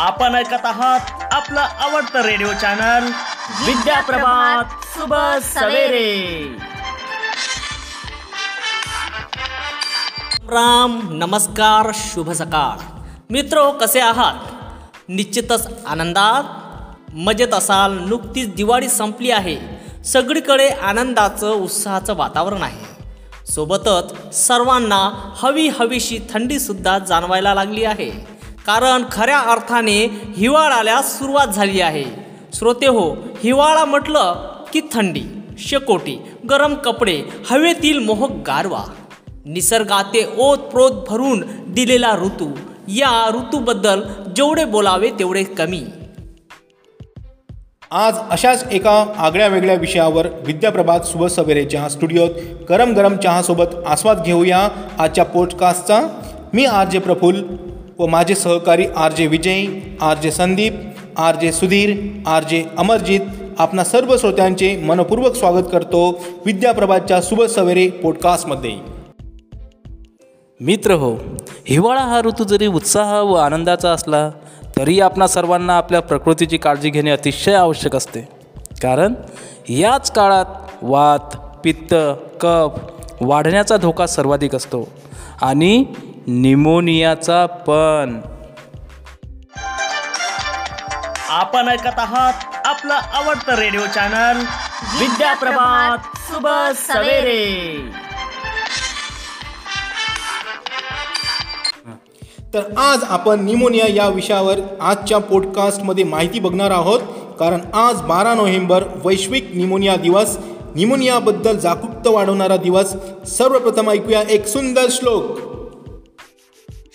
आपण ऐकत आहात आपलं आवडतं रेडिओ चॅनल. विद्याप्रभात शुभ सवेरे. राम नमस्कार शुभ सकाळ. मित्रो कसे आहात? निश्चितच आनंदात. मजेत असाल नुकतीच दिवाळी संपली आहे. सगळीकडे आनंदाचं उत्साहाचं वातावरण आहे. सोबतच सर्वांना हवी हवीशी थंडीसुद्धा जाणवायला लागली आहे. कारण खऱ्या अर्थाने हिवाळ्याला सुरुवात झाली आहे. श्रोते हो हिवाळा म्हटलं की थंडी शेकोटी गरम कपडे हवेतील मोहक गारवा. निसर्गाते ओतप्रोत भरून दिलेला ऋतू या ऋतूबद्दल जेवढे बोलावे तेवढे कमी. आज अशाच एका आगळ्या वेगळ्या विषयावर विद्याप्रभात शुभ सवेरेच्या स्टुडिओत गरम गरम चहासोबत आस्वाद घेऊया आजच्या पॉडकास्टचा मी आर जे प्रफुल्ल व माझे सहकारी आर जे विजय R J Sandeep R J Sudhir R J Amarjit आपणा सर्व श्रोत्यांचे मनपूर्वक स्वागत करतो विद्याप्रभातच्या शुभ सवेरे पॉडकास्टमध्ये मित्र हो हिवाळा हा ऋतू जरी उत्साह व आनंदाचा असला तरी आपणा सर्वांना आपल्या प्रकृतीची काळजी घेणे अतिशय आवश्यक असते. कारण याच काळात वात पित्त कफ वाढण्याचा धोका सर्वाधिक असतो. आणि निमोनियाचा पण. आपण ऐकत आहात आपलं आवडतं रेडिओ चॅनल. विद्या प्रभात शुभ सवेरे. तर आज आपण निमोनिया या विषयावर आजच्या पॉडकास्टमध्ये माहिती बघणार आहोत. कारण आज बारा नोव्हेंबर वैश्विक निमोनिया दिवस. निमोनियाबद्दल जागरूकता वाढवणारा दिवस. सर्वप्रथम ऐकूया एक सुंदर श्लोक.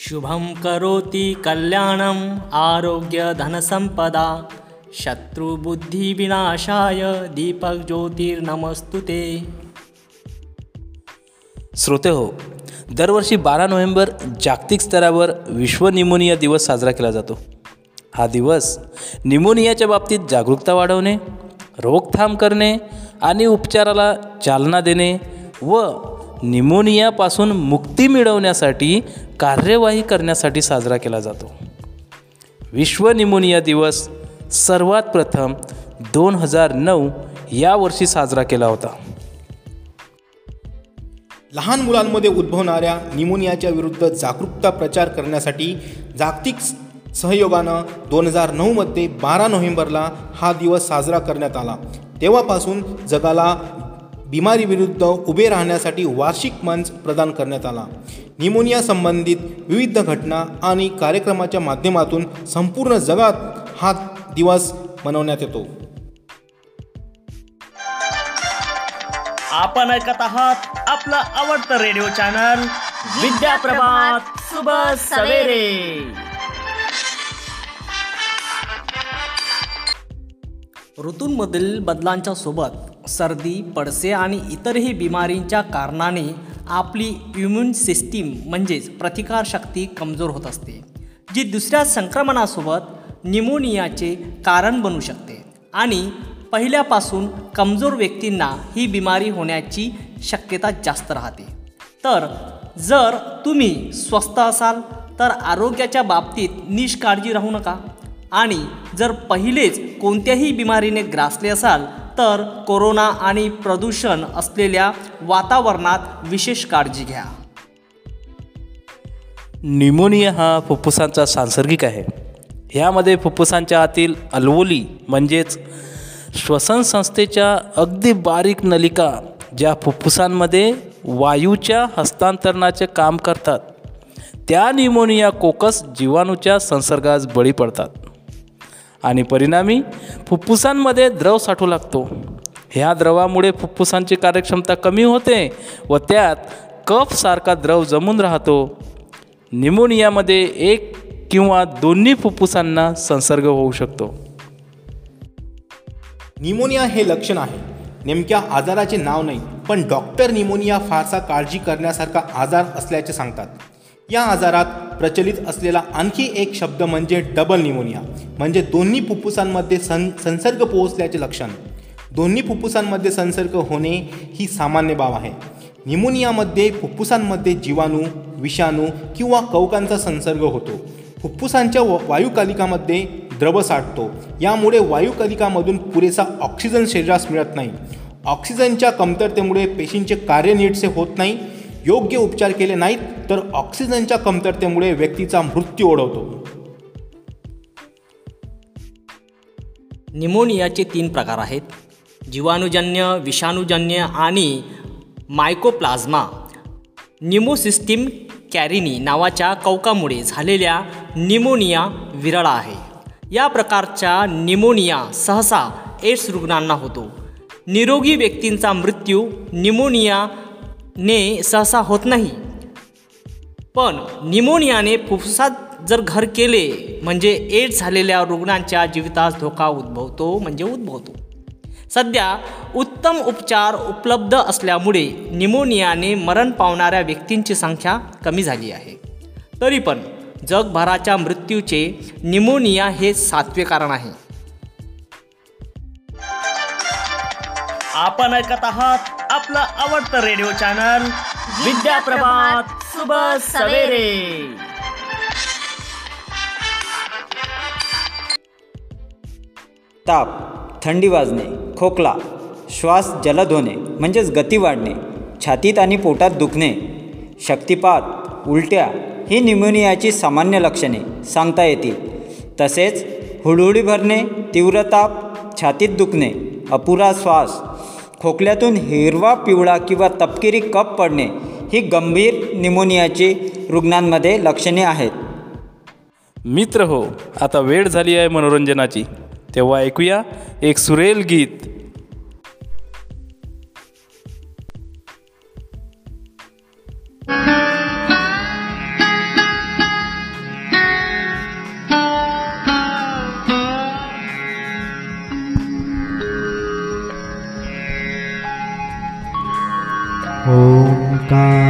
शुभं करोति कल्याणम् आरोग्य धनसंपदा शत्रुबुद्धिविनाशाय दीपक ज्योतिर्नमस्तु ते। श्रोते हो दरवर्षी बारा नोव्हेंबर जागतिक स्तरावर विश्व निमोनिया दिवस साजरा केला जातो. हा दिवस निमोनियाच्या बाबतीत जागरूकता वाढवणे रोकथाम करणे आणि उपचाराला चालना देणे व निमोनियापासून मुक्ती मिळवण्यासाठी कार्यवाही करण्यासाठी साजरा केला जातो. विश्व निमोनिया दिवस सर्वात प्रथम दोन हजार नऊ या वर्षी साजरा केला होता. लहान मुलांमध्ये उद्भवणाऱ्या निमोनियाच्या विरुद्ध जागरूकता प्रचार करण्यासाठी जागतिक सहयोगानं दोन हजार नऊमध्ये बारा नोव्हेंबरला हा दिवस साजरा करण्यात आला. तेव्हापासून जगाला बिमारीविरुद्ध उभे राहण्यासाठी वार्षिक मंच प्रदान करण्यात आला. निमोनिया संबंधित विविध घटना आणि कार्यक्रमाच्या माध्यमातून संपूर्ण जगात हा दिवस मनवण्यात येतो. आपण ऐकत आहात आपलं आवडतं रेडिओ चॅनल. विद्या प्रभात शुभ सवेरे. ऋतूंमधील बदलांच्या सोबत सर्दी पडसे आणि इतरही बिमारींच्या कारणाने आपली इम्युन सिस्टीम म्हणजेच प्रतिकारशक्ती कमजोर होत असते जी दुसऱ्या संक्रमणासोबत निमोनियाचे कारण बनू शकते आणि पहिल्यापासून कमजोर व्यक्तींना ही बिमारी होण्याची शक्यता जास्त राहते. तर जर तुम्ही स्वस्त असाल तर आरोग्याच्या बाबतीत निष्काळजी राहू नका. आणि जर पहिलेच कोणत्याही बिमारीने ग्रासले असाल तर कोरोना आणि प्रदूषण असलेल्या वातावरणात विशेष काळजी घ्या. निमोनिया हा फुफ्फुसांचा सांसर्गिक आहे. ह्यामध्ये फुफ्फुसांच्या आतील अलवोली म्हणजेच श्वसन संस्थेच्या अगदी बारीक नलिका ज्या फुफ्फुसांमध्ये वायूच्या हस्तांतरणाचे काम करतात. त्या निमोनिया कोकस जीवाणूच्या संसर्गास बळी पडतात. आणि परिणामी फुफ्फुसांमध्ये द्रव साठू लागतो. ह्या द्रवामुळे फुफ्फुसांची कार्यक्षमता कमी होते व त्यात कफसारखा द्रव जमून राहतो. निमोनियामध्ये एक किंवा दोन्ही फुफ्फुसांना संसर्ग होऊ शकतो. निमोनिया हे लक्षण आहे. नेमक्या आजाराचे नाव नाही पण डॉक्टर निमोनिया फारसा काळजी करण्यासारखा आजार असल्याचे सांगतात. या आजारात प्रचलित असलेला आणखी एक शब्द म्हणजे डबल निमोनिया म्हणजे दोन्ही फुफ्फुसांमध्ये सं संसर्ग पोहोचल्याचे लक्षण. दोन्ही फुफ्फुसांमध्ये संसर्ग होणे ही सामान्य बाब आहे. निमोनियामध्ये फुफ्फुसांमध्ये जीवाणू विषाणू किंवा कवकांचा संसर्ग होतो. फुफ्फुसांच्या व वायुकालिकामध्ये द्रव साठतो. यामुळे वायुकालिकामधून पुरेसा ऑक्सिजन शरीरास मिळत नाही. ऑक्सिजनच्या कमतरतेमुळे पेशींचे कार्य नीटसे होत नाही योग्य उपचार केले नाहीत तर ऑक्सिजनच्या कमतरतेमुळे व्यक्तीचा मृत्यू ओढवतो. निमोनियाचे तीन प्रकार आहेत. जीवाणूजन्य विषाणूजन्य आणि मायकोप्लाझ्मा. निमोसिस्टीम कॅरिनी नावाच्या कवकामुळे झालेल्या निमोनिया विरळा आहे. या प्रकारच्या निमोनिया सहसा एड्स रुग्णांना होतो. निरोगी व्यक्तींचा मृत्यू निमोनिया ने सहसा होत नाही. पण निमोनियाने फुफ्फुसात जर घर केले म्हणजे एड्स झालेल्या रुग्णांच्या जीवितास धोका उद्भवतो म्हणजे उद्भवतो. सध्या उत्तम उपचार उपलब्ध असल्यामुळे निमोनियाने मरण पावणाऱ्या व्यक्तींची संख्या कमी झाली आहे. तरी पण जगभराच्या मृत्यूचे निमोनिया हे सातवे कारण आहे. आपण ऐकत आहात आपलं आवडतं रेडिओ चॅनल विद्याप्रभात सुबह सवेरे. ताप थंडी वाजणे खोकला श्वास जलद होणे म्हणजेच गती वाढणे छातीत आणि पोटात दुखणे शक्तिपात उलट्या ही न्यूमोनियाची सामान्य लक्षणे सांगता येतील. तसेच हुडहुडी भरणे तीव्र ताप छातीत दुखणे अपुरा श्वास खोकल्यातून हिरवा पिवळा किंवा तपकिरी कप पडणे ही गंभीर निमोनियाची रुग्णांमध्ये लक्षणे आहेत. मित्र हो आता वेळ झाली आहे मनोरंजनाची. तेव्हा ऐकूया एक सुरेल गीत. ओङ्कारस्वरूपा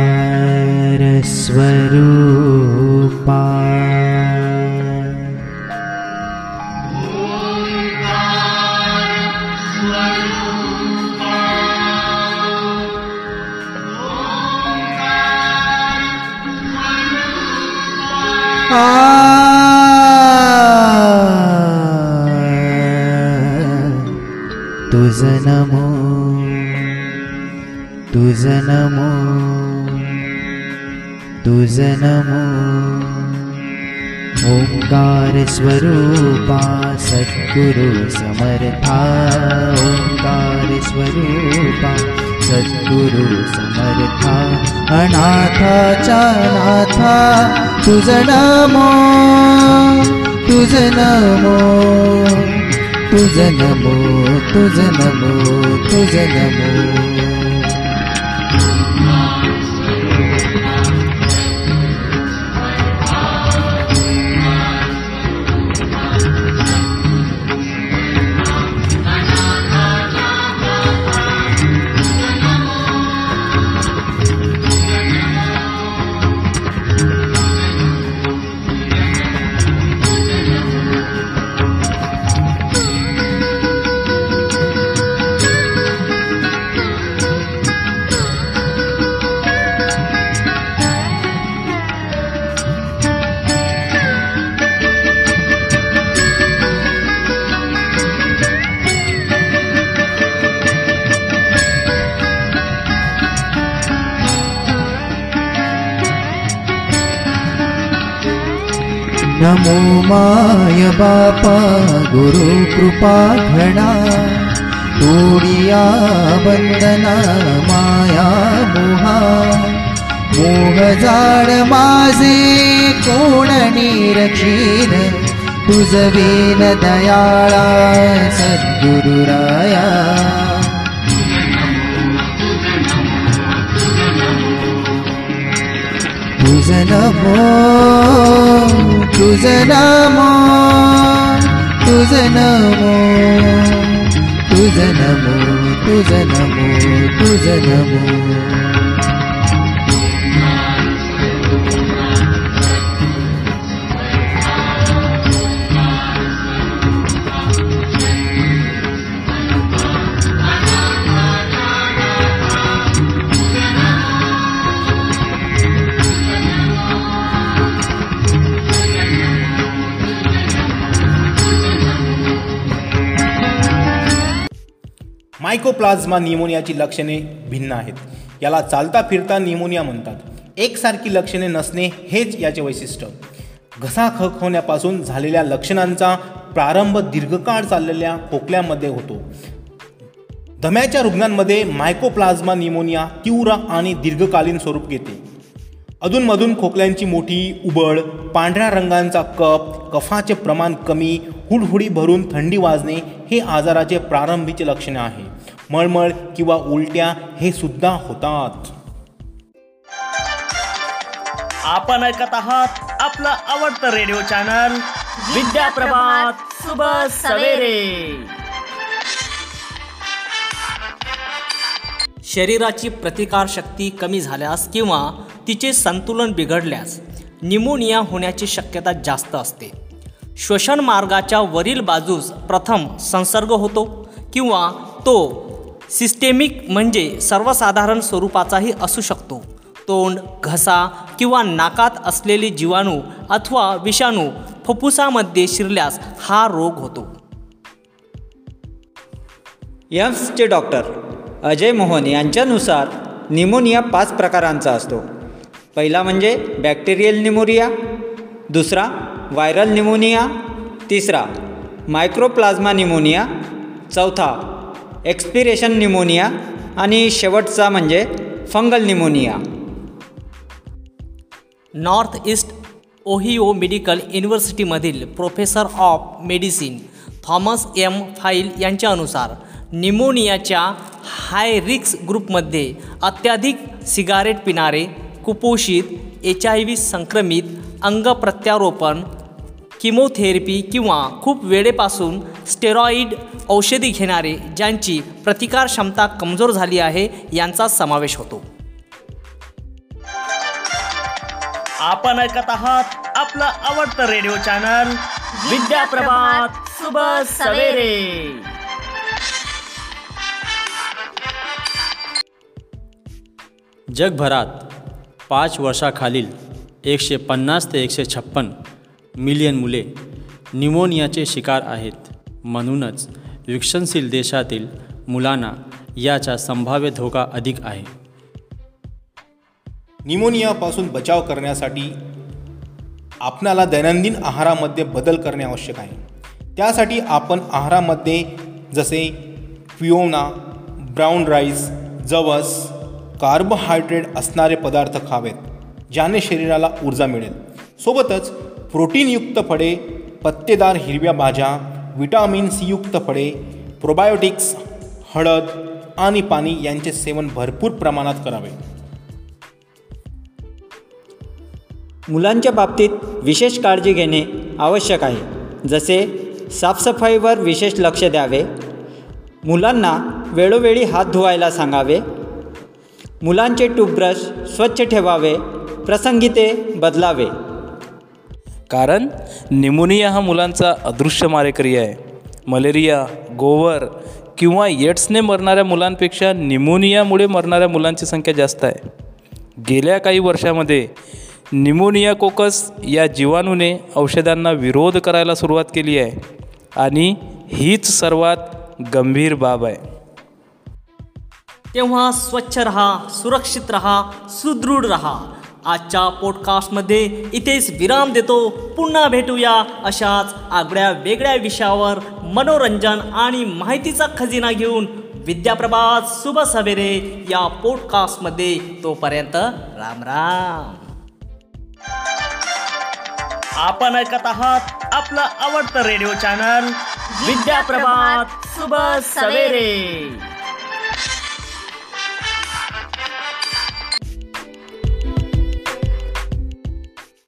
तुझ नमो तुझ नमो। जनमो ओङ्कारस्वरूपा सद्गुरु समर्था। ओङ्कारस्वरूपा सद्गुरु समर्था। अनाथा च तु जनमो तुज नमो। तु जनमो तु नमो तुज नमो। नमो माय बापा गुरुकृपा गुडिया वन्दना माया मोहा। मोहजाड जाड माजे कोण निरखीन तीन दयाळा सद्गुरुराया नमो तुझ नमो तुझ नमो तुझ नमो तुझ नमो तुझ नमो। मायकोप्लाझ्मा निमोनियाची लक्षणे भिन्न आहेत. याला चालता फिरता निमोनिया म्हणतात. एकसारखी लक्षणे नसणे हेच याचे वैशिष्ट्य. घसा खखवण्यापासून होण्यापासून झालेल्या लक्षणांचा प्रारंभ दीर्घकाळ चाललेल्या खोकल्यामध्ये होतो. दम्याच्या रुग्णांमध्ये मायकोप्लाझ्मा निमोनिया तीव्र आणि दीर्घकालीन स्वरूप घेते. अधूनमधून खोकल्यांची मोठी उबळ पांढऱ्या रंगांचा कप कफाचे प्रमाण कमी हुडहुडी भरून थंडी वाजणे हे आजाराचे प्रारंभीचे लक्षणे आहे. मळमळ किंवा उलट्या हे सुद्धा होतात. आपण ऐकत आहात आपलं आवडतं रेडिओ चॅनल विद्या प्रभात शुभ सवेरे. शरीराची प्रतिकारशक्ती कमी झाल्यास किंवा तिचे संतुलन बिघडल्यास निमोनिया होण्याची शक्यता जास्त असते. श्वसन मार्गाच्या वरील बाजूस प्रथम संसर्ग होतो किंवा तो सिस्टेमिक म्हणजे सर्वसाधारण स्वरूपाचाही असू शकतो. तोंड घसा किंवा नाकात असलेले जीवाणू अथवा विषाणू फुफ्फुसामध्ये शिरल्यास हा रोग होतो. यम्सचे डॉक्टर अजय मोहन यांच्यानुसार निमोनिया पाच प्रकारांचा असतो. पहिला म्हणजे बॅक्टेरियल निमोनिया दुसरा व्हायरल निमोनिया तिसरा मायक्रोप्लाझ्मा निमोनिया चौथा एक्सपिरेशन निमोनिया आणि शेवटचा म्हणजे fungal pneumonia. North East Ohio medical युनिव्हर्सिटीमधील professor of medicine Thomas M. File यांच्या अनुसार निमोनियाच्या हाय रिक्स ग्रुपमध्ये अत्याधिक सिगारेट पिणारे कुपोषित एच आय व्ही संक्रमित अंग प्रत्यारोपण किमोथेरपी किंवा खूप वेळेपासून स्टेरॉइड औषधी घेणारे ज्यांची प्रतिकारक्षमता कमजोर झाली आहे यांचा समावेश होतो. आपण ऐकत आहात आपलं आवडतं रेडिओ चॅनल विद्या प्रभात शुभ सवेरे. जगभरात पाच वर्षाखालील एकशे पन्नास ते एकशे छप्पन मिलियन मुले निमोनियाचे शिकार आहेत. म्हणूनच विकसनशील देशातील मुलांना याचा संभाव्य धोका अधिक आहे. निमोनियापासून बचाव करण्यासाठी आपणाला दैनंदिन आहारामध्ये बदल करणे आवश्यक आहे. त्यासाठी आपण आहारामध्ये जसे पिओना ब्राऊन राईस जवस कार्बोहायड्रेट असणारे पदार्थ खावेत ज्याने शरीराला ऊर्जा मिळेल. सोबतच प्रोटीनयुक्त फळे पत्तेदार हिरव्या भाज्या विटामिन सीयुक्त फळे प्रोबायोटिक्स हळद आणि पाणी यांचे सेवन भरपूर प्रमाणात करावे. मुलांच्या बाबतीत विशेष काळजी घेणे आवश्यक आहे. जसे साफसफाईवर विशेष लक्ष द्यावे. मुलांना वेळोवेळी हात धुवायला सांगावे. मुलांचे टूथब्रश स्वच्छ ठेवावे. प्रसंगी ते बदलावे. कारण निमोनिया हा मुलांचा अदृश्य मारेकरी आहे. मलेरिया गोवर किंवा एड्सने मरणाऱ्या मुलांपेक्षा निमोनियामुळे मरणाऱ्या मुलांची संख्या जास्त आहे. गेल्या काही वर्षामध्ये निमोनिया कोकस या जीवाणूने औषधांना विरोध करायला सुरुवात केली आहे आणि हीच सर्वात गंभीर बाब आहे. तेव्हा स्वच्छ रहा सुरक्षित रहा सुदृढ रहा. आजच्या पॉडकास्टमध्ये इथेच विराम देतो. पुन्हा भेटूया अशाच आगळ्या वेगळ्या विषयावर मनोरंजन आणि माहितीचा खजिना घेऊन. विद्याप्रभात शुभ सवेरे या पॉडकास्टमध्ये तोपर्यंत राम राम. आपण ऐकत आहात आपलं आवडतं रेडिओ चॅनल विद्याप्रभात शुभ सवेरे.